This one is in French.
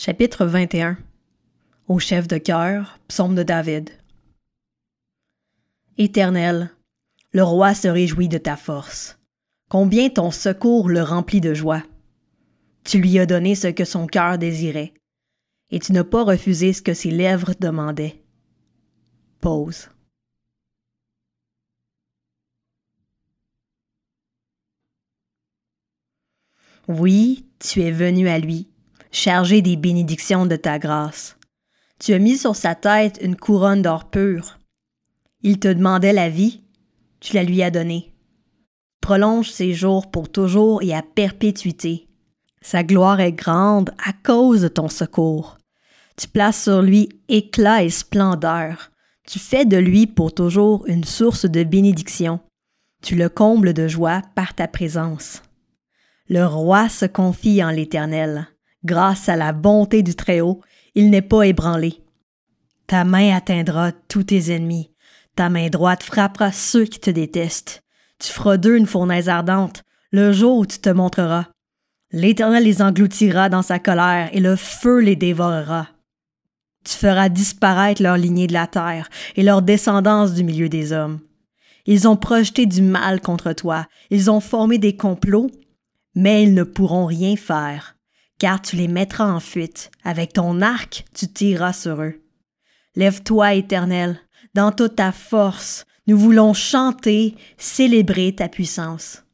Chapitre 21 Au chef de cœur, psaume de David. Éternel, le roi se réjouit de ta force. Combien ton secours le remplit de joie. Tu lui as donné ce que son cœur désirait, et tu n'as pas refusé ce que ses lèvres demandaient. Pause. Oui, tu es venu à lui, chargé des bénédictions de ta grâce. Tu as mis sur sa tête une couronne d'or pur. Il te demandait la vie, tu la lui as donnée. Prolonge ses jours pour toujours et à perpétuité. Sa gloire est grande à cause de ton secours. Tu places sur lui éclat et splendeur. Tu fais de lui pour toujours une source de bénédiction. Tu le combles de joie par ta présence. Le roi se confie en l'Éternel. Grâce à la bonté du Très-Haut, il n'est pas ébranlé. Ta main atteindra tous tes ennemis. Ta main droite frappera ceux qui te détestent. Tu feras d'eux une fournaise ardente, le jour où tu te montreras. L'Éternel les engloutira dans sa colère, et le feu les dévorera. Tu feras disparaître leur lignée de la terre, et leur descendance du milieu des hommes. Ils ont projeté du mal contre toi, ils ont formé des complots, mais ils ne pourront rien faire car tu les mettras en fuite. Avec ton arc, tu tireras sur eux. Lève-toi, Éternel, dans toute ta force. Nous voulons chanter, célébrer ta puissance.